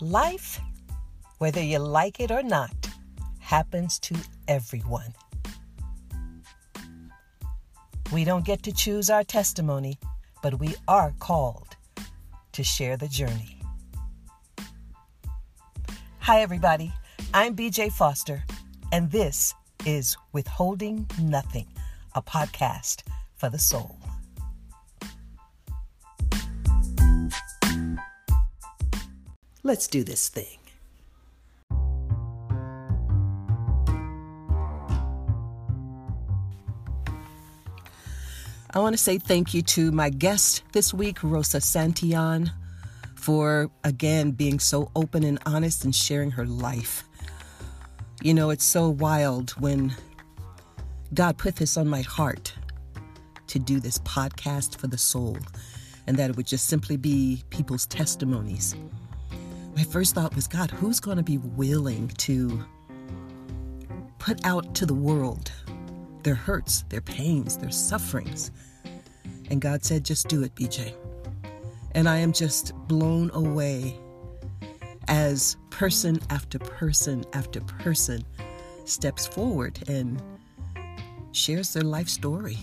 Life, whether you like it or not, happens to everyone. We don't get to choose our testimony, but we are called to share the journey. Hi, everybody. I'm BJ Foster, and this is Withholding Nothing, a podcast for the soul. Let's do this thing. I want to say thank you to my guest this week, Rosa Santillan, for again being so open and honest and sharing her life. You know, it's so wild when God put this on my heart to do this podcast for the soul and that it would just simply be people's testimonies. My first thought was, God, who's going to be willing to put out to the world their hurts, their pains, their sufferings. And God said, just do it, BJ. And I am just blown away as person after person after person steps forward and shares their life story.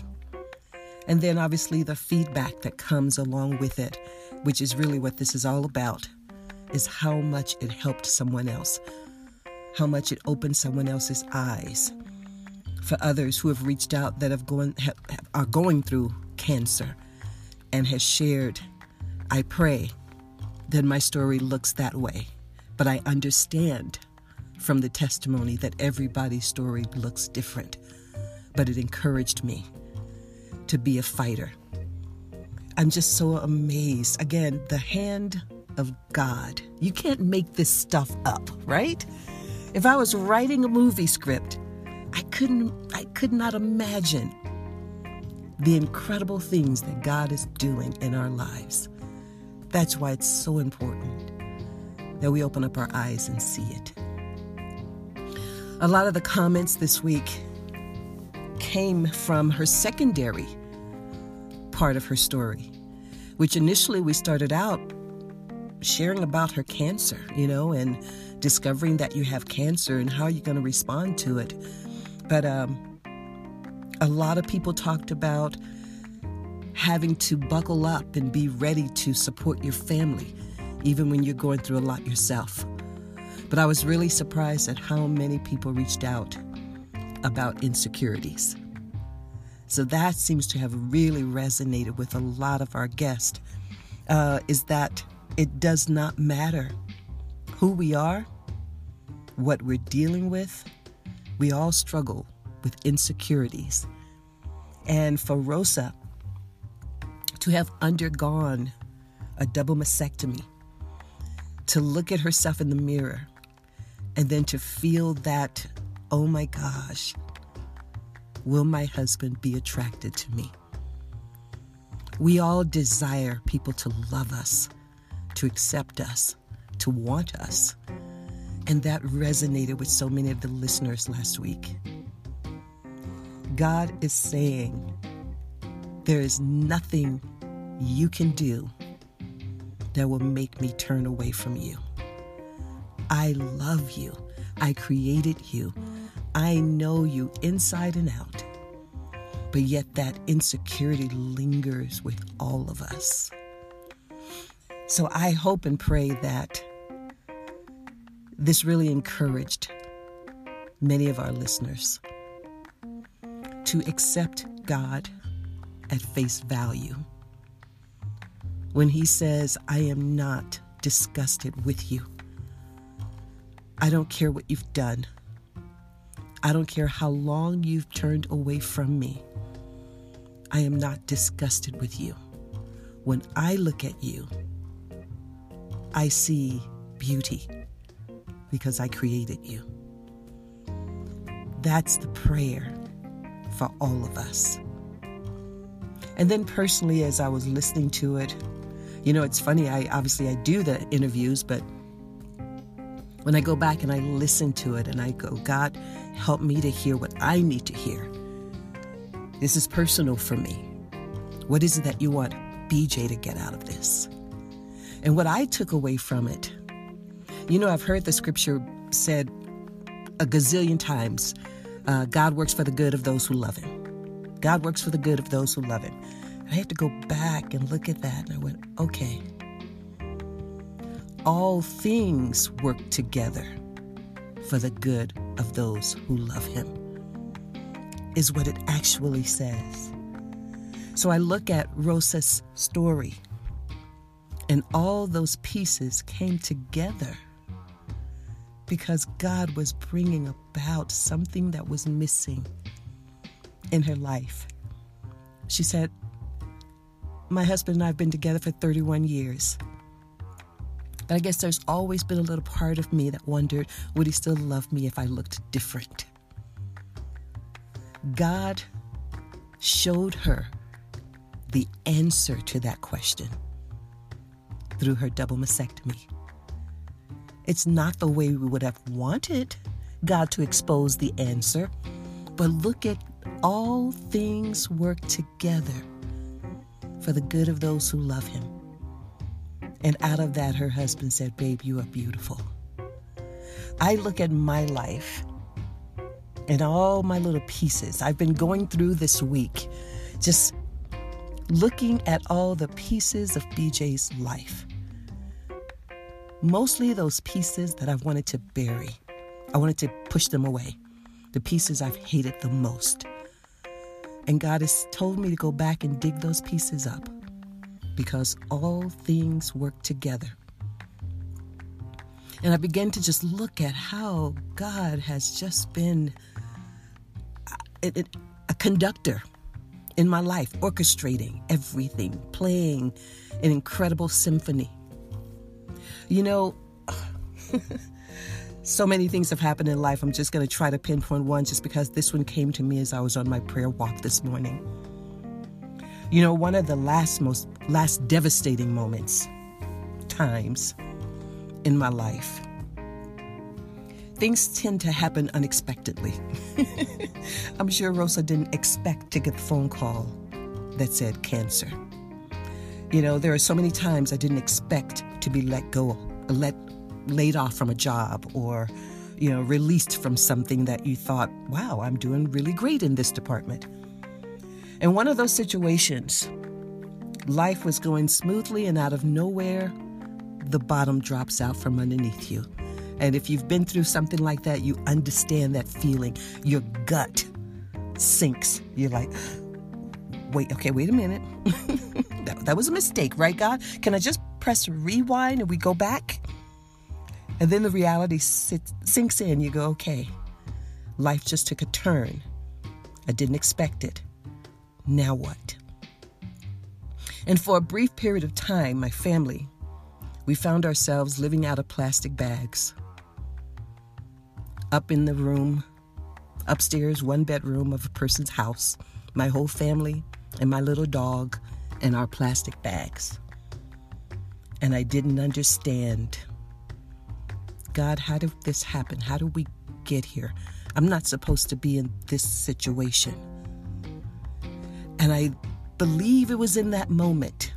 And then obviously the feedback that comes along with it, which is really what this is all about, is how much it helped someone else, how much it opened someone else's eyes for others who have reached out that have going have, are going through cancer and has shared. I pray that my story looks that way, but I understand from the testimony that everybody's story looks different. But it encouraged me to be a fighter. I'm just so amazed. Again, the hand of God. You can't make this stuff up, right? If I was writing a movie script I couldn't I could not imagine the incredible things that God is doing in our lives. That's why it's so important that we open up our eyes and see it. A lot of the comments this week came from her secondary part of her story, which initially we started out sharing about her cancer, you know, and discovering that you have cancer and how you're going to respond to it. But um, a lot of people talked about having to buckle up and be ready to support your family, even when you're going through a lot yourself. But I was really surprised at how many people reached out about insecurities. So that seems to have really resonated with a lot of our guests. Uh, is that it does not matter who we are, what we're dealing with, we all struggle with insecurities. And for Rosa to have undergone a double mastectomy, to look at herself in the mirror, and then to feel that, oh my gosh, will my husband be attracted to me? We all desire people to love us, to accept us, to want us. And that resonated with so many of the listeners last week. God is saying, there is nothing you can do that will make me turn away from you. I love you. I created you. I know you inside and out. But yet that insecurity lingers with all of us. So I hope and pray that this really encouraged many of our listeners to accept God at face value. When He says, I am not disgusted with you, I don't care what you've done. I don't care how long you've turned away from me. I am not disgusted with you. When I look at you, I see beauty because I created you. That's the prayer for all of us. And then personally, as I was listening to it, you know, it's funny, I obviously I do the interviews, but when I go back and I listen to it and I go, God, help me to hear what I need to hear. This is personal for me. What is it that you want BJ to get out of this? And what I took away from it You know, I've heard the scripture said a gazillion times uh, God works for the good of those who love Him. God works for the good of those who love Him. I had to go back and look at that, and I went, okay. All things work together for the good of those who love Him, is what it actually says. So I look at Rosa's story, and all those pieces came together because God was bringing about something that was missing in her life. She said, My husband and I have been together for 31 years. But I guess there's always been a little part of me that wondered would he still love me if I looked different? God showed her the answer to that question through her double mastectomy. It's not the way we would have wanted God to expose the answer, but look at all things work together for the good of those who love Him. And out of that, her husband said, Babe, you are beautiful. I look at my life and all my little pieces. I've been going through this week just looking at all the pieces of BJ's life mostly those pieces that I've wanted to bury. I wanted to push them away, the pieces I've hated the most. And God has told me to go back and dig those pieces up because all things work together. And I began to just look at how God has just been a, a, a conductor in my life, orchestrating everything, playing an incredible symphony you know, so many things have happened in life. I'm just going to try to pinpoint one just because this one came to me as I was on my prayer walk this morning. You know, one of the last most last devastating moments, times in my life. Things tend to happen unexpectedly. I'm sure Rosa didn't expect to get the phone call that said cancer. You know, there are so many times I didn't expect to be let go, let laid off from a job or you know, released from something that you thought, wow, I'm doing really great in this department. In one of those situations, life was going smoothly and out of nowhere, the bottom drops out from underneath you. And if you've been through something like that, you understand that feeling. Your gut sinks. You're like, wait, okay, wait a minute. that, that was a mistake, right, God? Can I just press rewind and we go back? And then the reality sits, sinks in. You go, okay, life just took a turn. I didn't expect it. Now what? And for a brief period of time, my family, we found ourselves living out of plastic bags. Up in the room, upstairs, one bedroom of a person's house, my whole family and my little dog in our plastic bags. And I didn't understand God, how did this happen? How did we get here? I'm not supposed to be in this situation. And I believe it was in that moment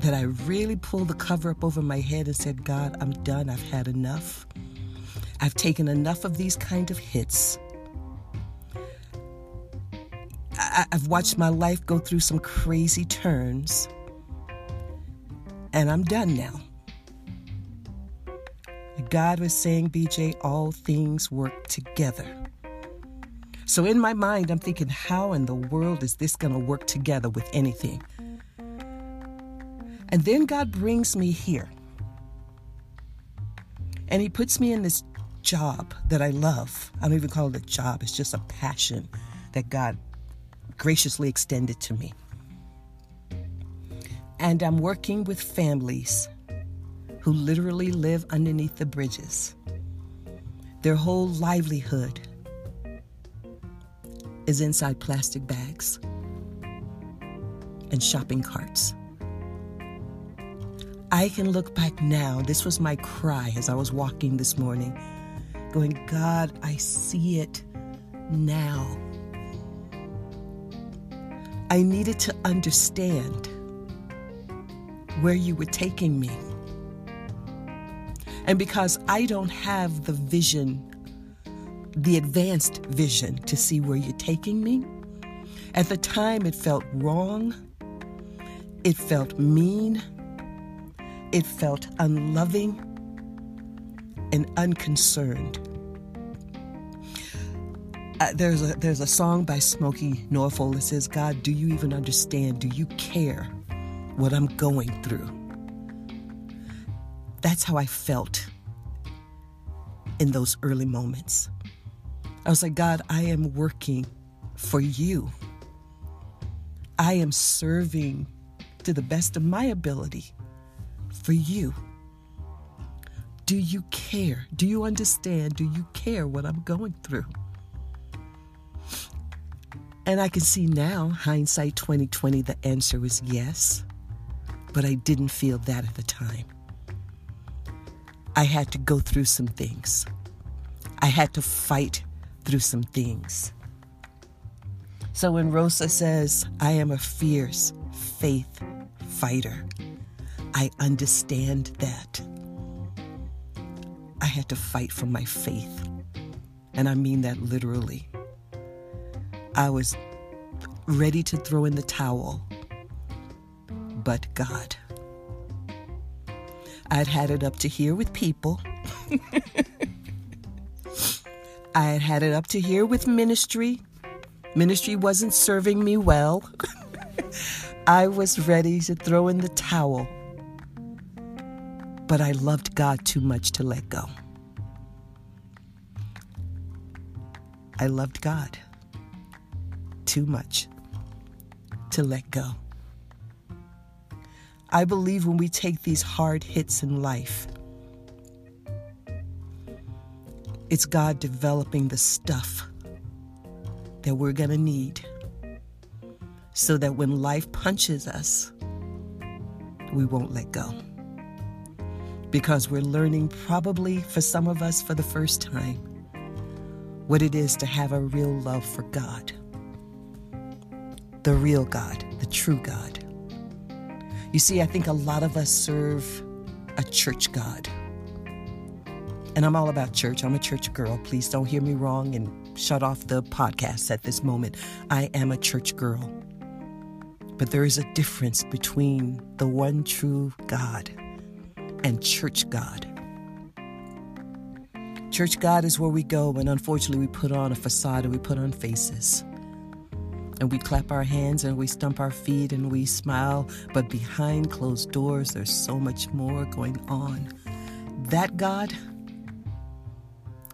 that I really pulled the cover up over my head and said, God, I'm done. I've had enough. I've taken enough of these kind of hits. I, have watched my life go through some crazy turns, and I'm done now. God was saying, BJ, all things work together. So in my mind, I'm thinking, how in the world is this going to work together with anything? And then God brings me here. And He puts me in this job that I love. I don't even call it a job, it's just a passion that God graciously extended to me. And I'm working with families who literally live underneath the bridges. Their whole livelihood is inside plastic bags and shopping carts. I can look back now. This was my cry as I was walking this morning, going, God, I see it now. I needed to understand where you were taking me. And because I don't have the vision, the advanced vision to see where you're taking me, at the time it felt wrong, it felt mean, it felt unloving and unconcerned. Uh, there's a there's a song by Smokie Norful that says, "God, do you even understand? Do you care what I'm going through?" That's how I felt in those early moments. I was like, God, I am working for you. I am serving to the best of my ability for you. Do you care? Do you understand? Do you care what I'm going through? And I can see now, hindsight 2020, the answer was yes, but I didn't feel that at the time. I had to go through some things. I had to fight through some things. So when Rosa says, I am a fierce faith fighter, I understand that. I had to fight for my faith. And I mean that literally. I was ready to throw in the towel, but God. I'd had it up to here with people. I had had it up to here with ministry. Ministry wasn't serving me well. I was ready to throw in the towel, but I loved God too much to let go. I loved God too much to let go. I believe when we take these hard hits in life, it's God developing the stuff that we're going to need so that when life punches us, we won't let go. Because we're learning, probably for some of us for the first time, what it is to have a real love for God the real God, the true God. You see, I think a lot of us serve a church God. And I'm all about church. I'm a church girl. Please don't hear me wrong and shut off the podcast at this moment. I am a church girl. But there is a difference between the one true God and church God. Church God is where we go, and unfortunately, we put on a facade and we put on faces and we clap our hands and we stump our feet and we smile, but behind closed doors, there's so much more going on. That God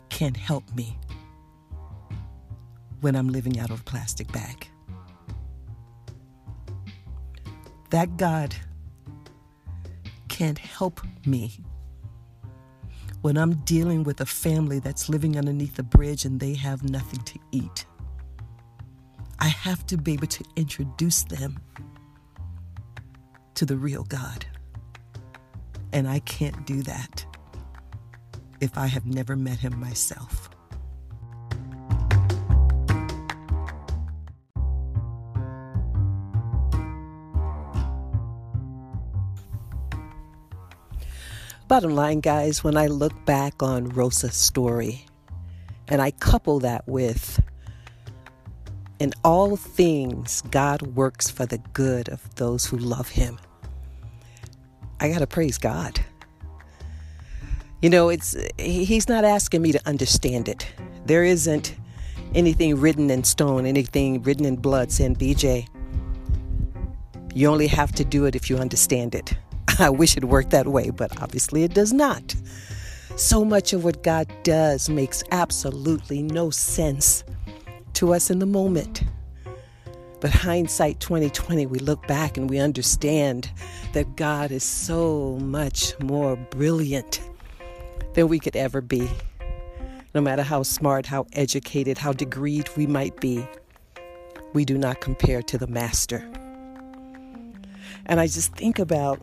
can't help me when I'm living out of a plastic bag. That God can't help me when I'm dealing with a family that's living underneath a bridge and they have nothing to eat. I have to be able to introduce them to the real God. And I can't do that if I have never met him myself. Bottom line, guys, when I look back on Rosa's story and I couple that with in all things, God works for the good of those who love Him. I got to praise God. You know, it's He's not asking me to understand it. There isn't anything written in stone, anything written in blood saying, BJ, you only have to do it if you understand it. I wish it worked that way, but obviously it does not. So much of what God does makes absolutely no sense to us in the moment. But hindsight 2020, we look back and we understand that God is so much more brilliant than we could ever be. No matter how smart, how educated, how degreed we might be, we do not compare to the Master. And I just think about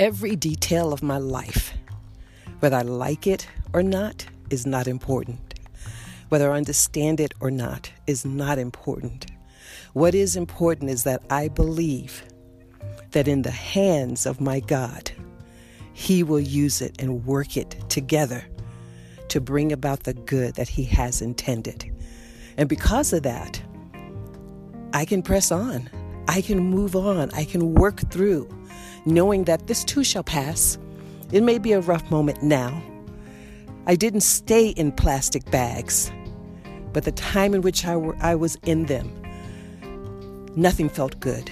every detail of my life, whether I like it or not, is not important. Whether I understand it or not is not important. What is important is that I believe that in the hands of my God, He will use it and work it together to bring about the good that He has intended. And because of that, I can press on. I can move on. I can work through, knowing that this too shall pass. It may be a rough moment now. I didn't stay in plastic bags, but the time in which I, were, I was in them, nothing felt good.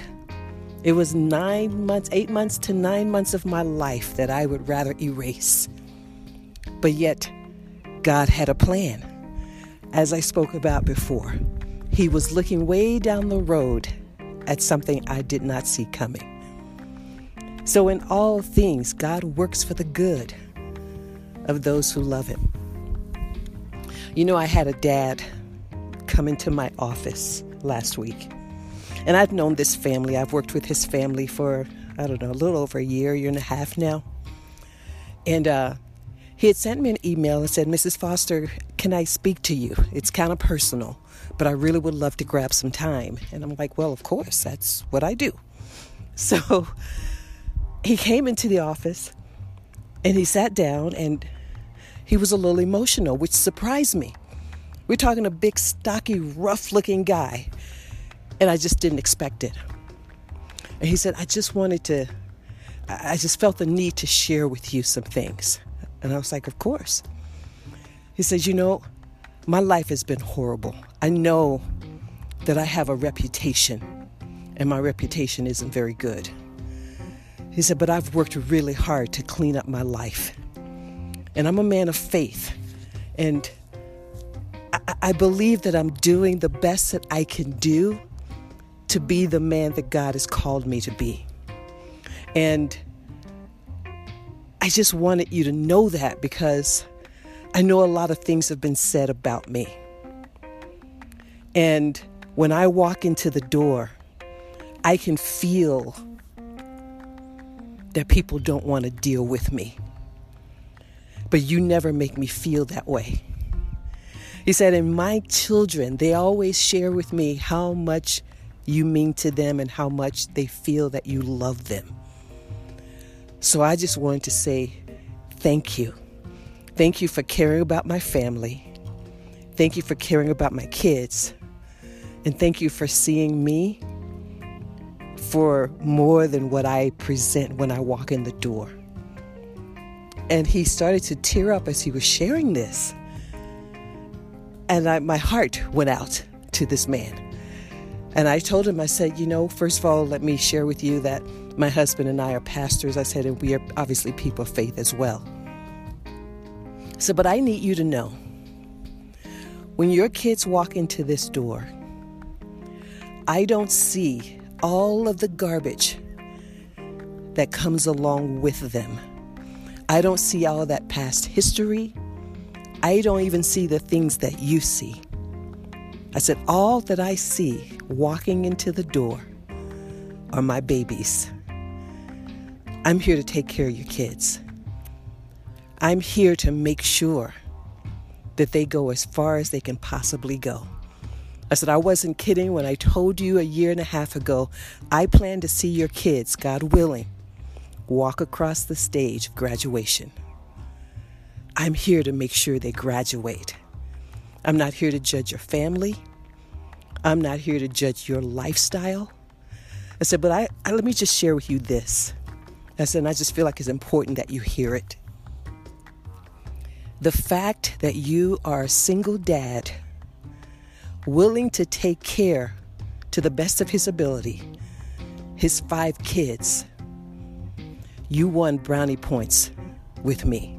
It was nine months, eight months to nine months of my life that I would rather erase. But yet, God had a plan. As I spoke about before, He was looking way down the road at something I did not see coming. So, in all things, God works for the good of those who love Him. You know, I had a dad come into my office last week, and I've known this family. I've worked with his family for, I don't know, a little over a year, year and a half now. And uh, he had sent me an email and said, Mrs. Foster, can I speak to you? It's kind of personal, but I really would love to grab some time. And I'm like, well, of course, that's what I do. So he came into the office and he sat down and he was a little emotional, which surprised me. We're talking a big, stocky, rough looking guy. And I just didn't expect it. And he said, I just wanted to, I just felt the need to share with you some things. And I was like, Of course. He says, You know, my life has been horrible. I know that I have a reputation, and my reputation isn't very good. He said, But I've worked really hard to clean up my life. And I'm a man of faith. And I, believe that I'm doing the best that I can do to be the man that God has called me to be. And I just wanted you to know that because I know a lot of things have been said about me. And when I walk into the door, I can feel that people don't want to deal with me. But you never make me feel that way. He said, and my children, they always share with me how much you mean to them and how much they feel that you love them. So I just wanted to say thank you. Thank you for caring about my family. Thank you for caring about my kids. And thank you for seeing me for more than what I present when I walk in the door. And he started to tear up as he was sharing this. And I, my heart went out to this man. And I told him, I said, you know, first of all, let me share with you that my husband and I are pastors. I said, and we are obviously people of faith as well. So, but I need you to know when your kids walk into this door, I don't see all of the garbage that comes along with them. I don't see all that past history. I don't even see the things that you see. I said, All that I see walking into the door are my babies. I'm here to take care of your kids. I'm here to make sure that they go as far as they can possibly go. I said, I wasn't kidding when I told you a year and a half ago, I plan to see your kids, God willing, walk across the stage of graduation. I'm here to make sure they graduate. I'm not here to judge your family. I'm not here to judge your lifestyle. I said, but I, I let me just share with you this. I said, and I just feel like it's important that you hear it. The fact that you are a single dad, willing to take care to the best of his ability, his five kids, you won brownie points with me.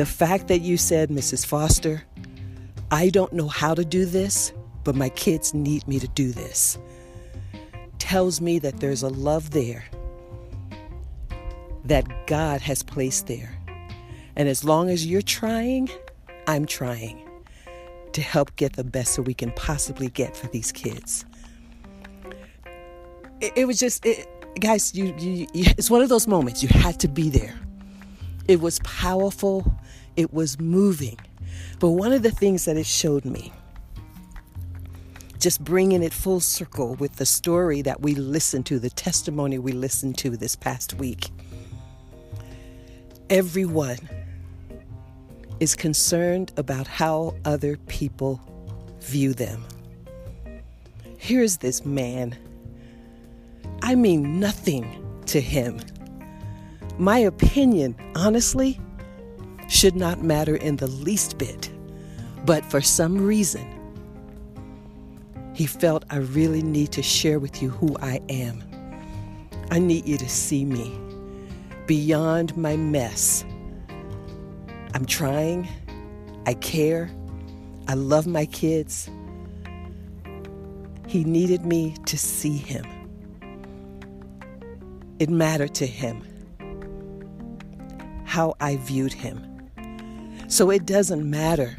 The fact that you said, Mrs. Foster, I don't know how to do this, but my kids need me to do this, tells me that there's a love there that God has placed there. And as long as you're trying, I'm trying to help get the best that we can possibly get for these kids. It, it was just, it, guys, you, you, you, it's one of those moments. You had to be there. It was powerful it was moving. But one of the things that it showed me, just bringing it full circle with the story that we listened to, the testimony we listened to this past week, Everyone is concerned about how other people view them. Here's this man. I mean nothing to him. My opinion, honestly, should not matter in the least bit. But for some reason, he felt I really need to share with you who I am. I need you to see me beyond my mess. I'm trying. I care. I love my kids. He needed me to see him. It mattered to him how I viewed him. So it doesn't matter.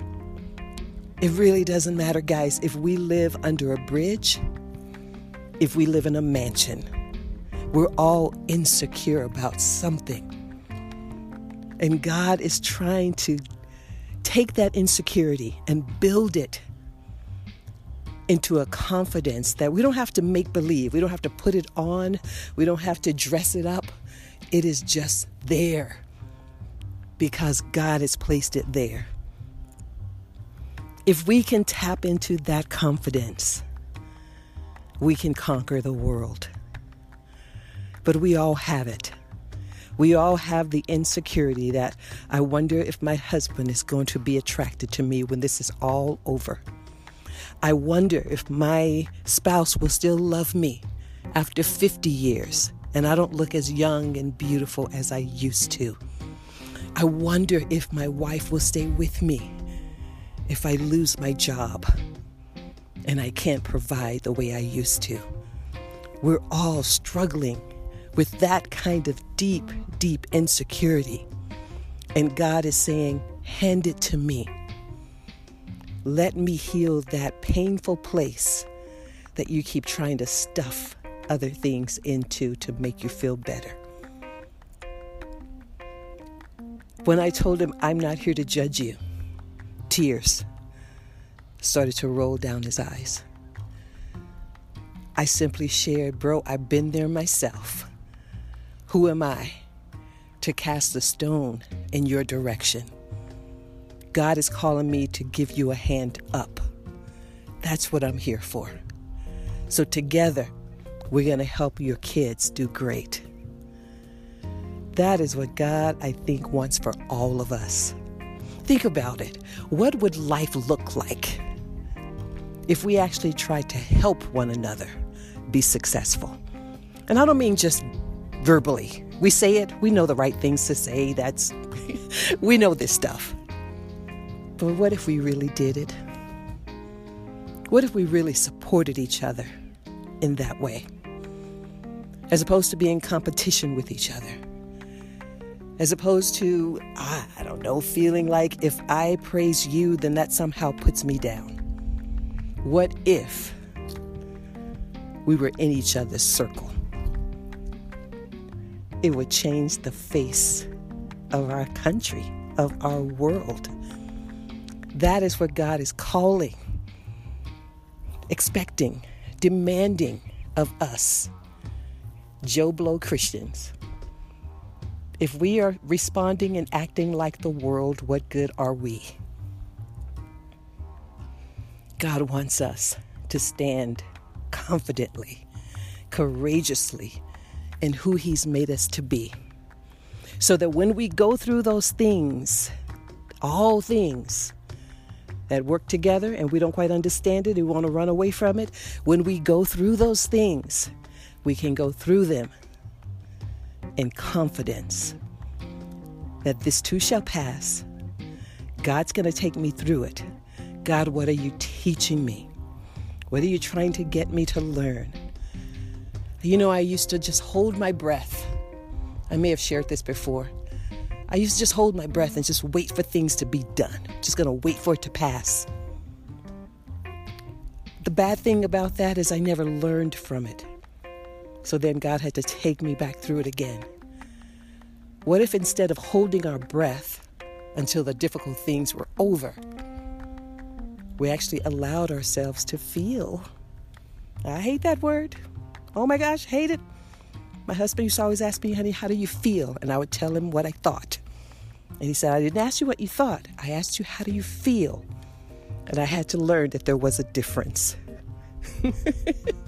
It really doesn't matter, guys, if we live under a bridge, if we live in a mansion. We're all insecure about something. And God is trying to take that insecurity and build it into a confidence that we don't have to make believe. We don't have to put it on. We don't have to dress it up. It is just there because God has placed it there. If we can tap into that confidence, we can conquer the world. But we all have it. We all have the insecurity that I wonder if my husband is going to be attracted to me when this is all over. I wonder if my spouse will still love me after 50 years and I don't look as young and beautiful as I used to. I wonder if my wife will stay with me if I lose my job and I can't provide the way I used to. We're all struggling with that kind of deep, deep insecurity. And God is saying, Hand it to me. Let me heal that painful place that you keep trying to stuff other things into to make you feel better. When I told him, I'm not here to judge you, tears started to roll down his eyes. I simply shared, Bro, I've been there myself. Who am I to cast a stone in your direction? God is calling me to give you a hand up. That's what I'm here for. So, together, we're going to help your kids do great. That is what God, I think, wants for all of us. Think about it. What would life look like if we actually tried to help one another be successful? And I don't mean just verbally. We say it, we know the right things to say. That's, we know this stuff. But what if we really did it? What if we really supported each other in that way? As opposed to being competition with each other. As opposed to, ah, I don't know, feeling like if I praise you, then that somehow puts me down. What if we were in each other's circle? It would change the face of our country, of our world. That is what God is calling, expecting, demanding of us, Joe Blow Christians. If we are responding and acting like the world, what good are we? God wants us to stand confidently, courageously in who He's made us to be. So that when we go through those things, all things, that work together and we don't quite understand it, we want to run away from it, when we go through those things, we can go through them in confidence that this too shall pass. God's going to take me through it. God, what are you teaching me? What are you trying to get me to learn? You know, I used to just hold my breath. I may have shared this before. I used to just hold my breath and just wait for things to be done. Just gonna wait for it to pass. The bad thing about that is I never learned from it. So then God had to take me back through it again. What if instead of holding our breath until the difficult things were over, we actually allowed ourselves to feel? I hate that word. Oh my gosh, hate it. My husband used to always ask me, honey, how do you feel? And I would tell him what I thought. And he said, I didn't ask you what you thought. I asked you, how do you feel? And I had to learn that there was a difference.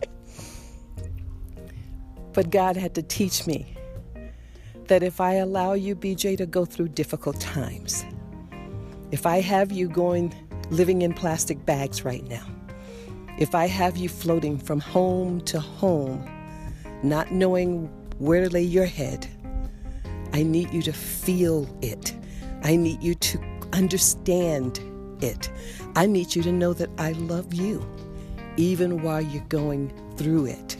but God had to teach me that if I allow you, BJ, to go through difficult times, if I have you going living in plastic bags right now, if I have you floating from home to home, not knowing where to lay your head, I need you to feel it. I need you to understand it. I need you to know that I love you, even while you're going through it.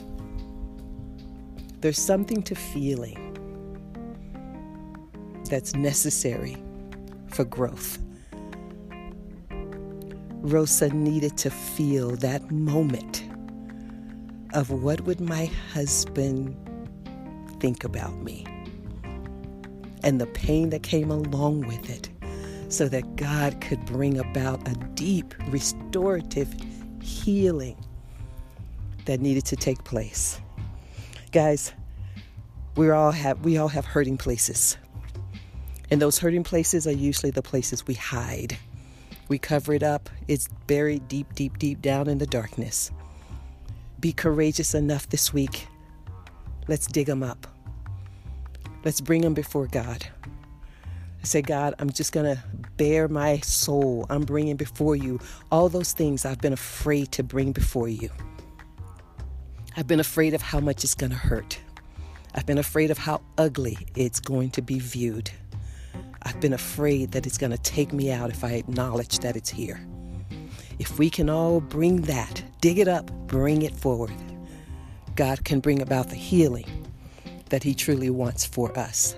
There's something to feeling that's necessary for growth. Rosa needed to feel that moment of what would my husband think about me and the pain that came along with it so that God could bring about a deep restorative healing that needed to take place. Guys, we all have we all have hurting places. And those hurting places are usually the places we hide. We cover it up. It's buried deep, deep, deep down in the darkness. Be courageous enough this week. Let's dig them up. Let's bring them before God. Say, God, I'm just going to bare my soul. I'm bringing before you all those things I've been afraid to bring before you. I've been afraid of how much it's going to hurt. I've been afraid of how ugly it's going to be viewed. I've been afraid that it's going to take me out if I acknowledge that it's here. If we can all bring that, dig it up, bring it forward, God can bring about the healing that He truly wants for us.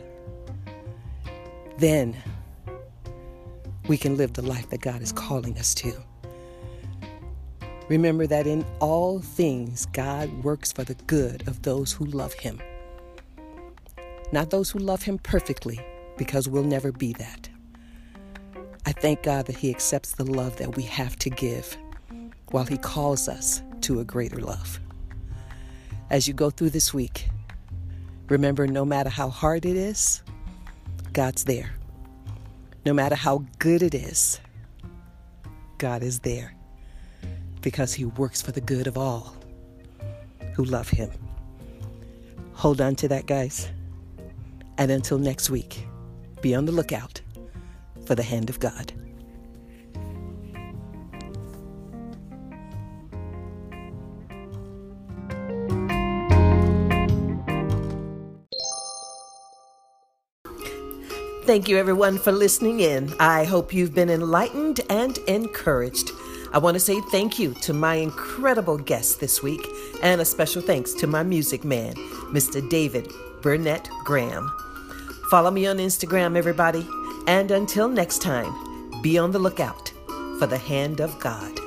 Then we can live the life that God is calling us to. Remember that in all things, God works for the good of those who love Him. Not those who love Him perfectly, because we'll never be that. I thank God that He accepts the love that we have to give while He calls us to a greater love. As you go through this week, remember no matter how hard it is, God's there. No matter how good it is, God is there because He works for the good of all who love Him. Hold on to that, guys. And until next week, be on the lookout for the hand of God. Thank you, everyone, for listening in. I hope you've been enlightened and encouraged. I want to say thank you to my incredible guest this week, and a special thanks to my music man, Mr. David Burnett Graham. Follow me on Instagram, everybody. And until next time, be on the lookout for the hand of God.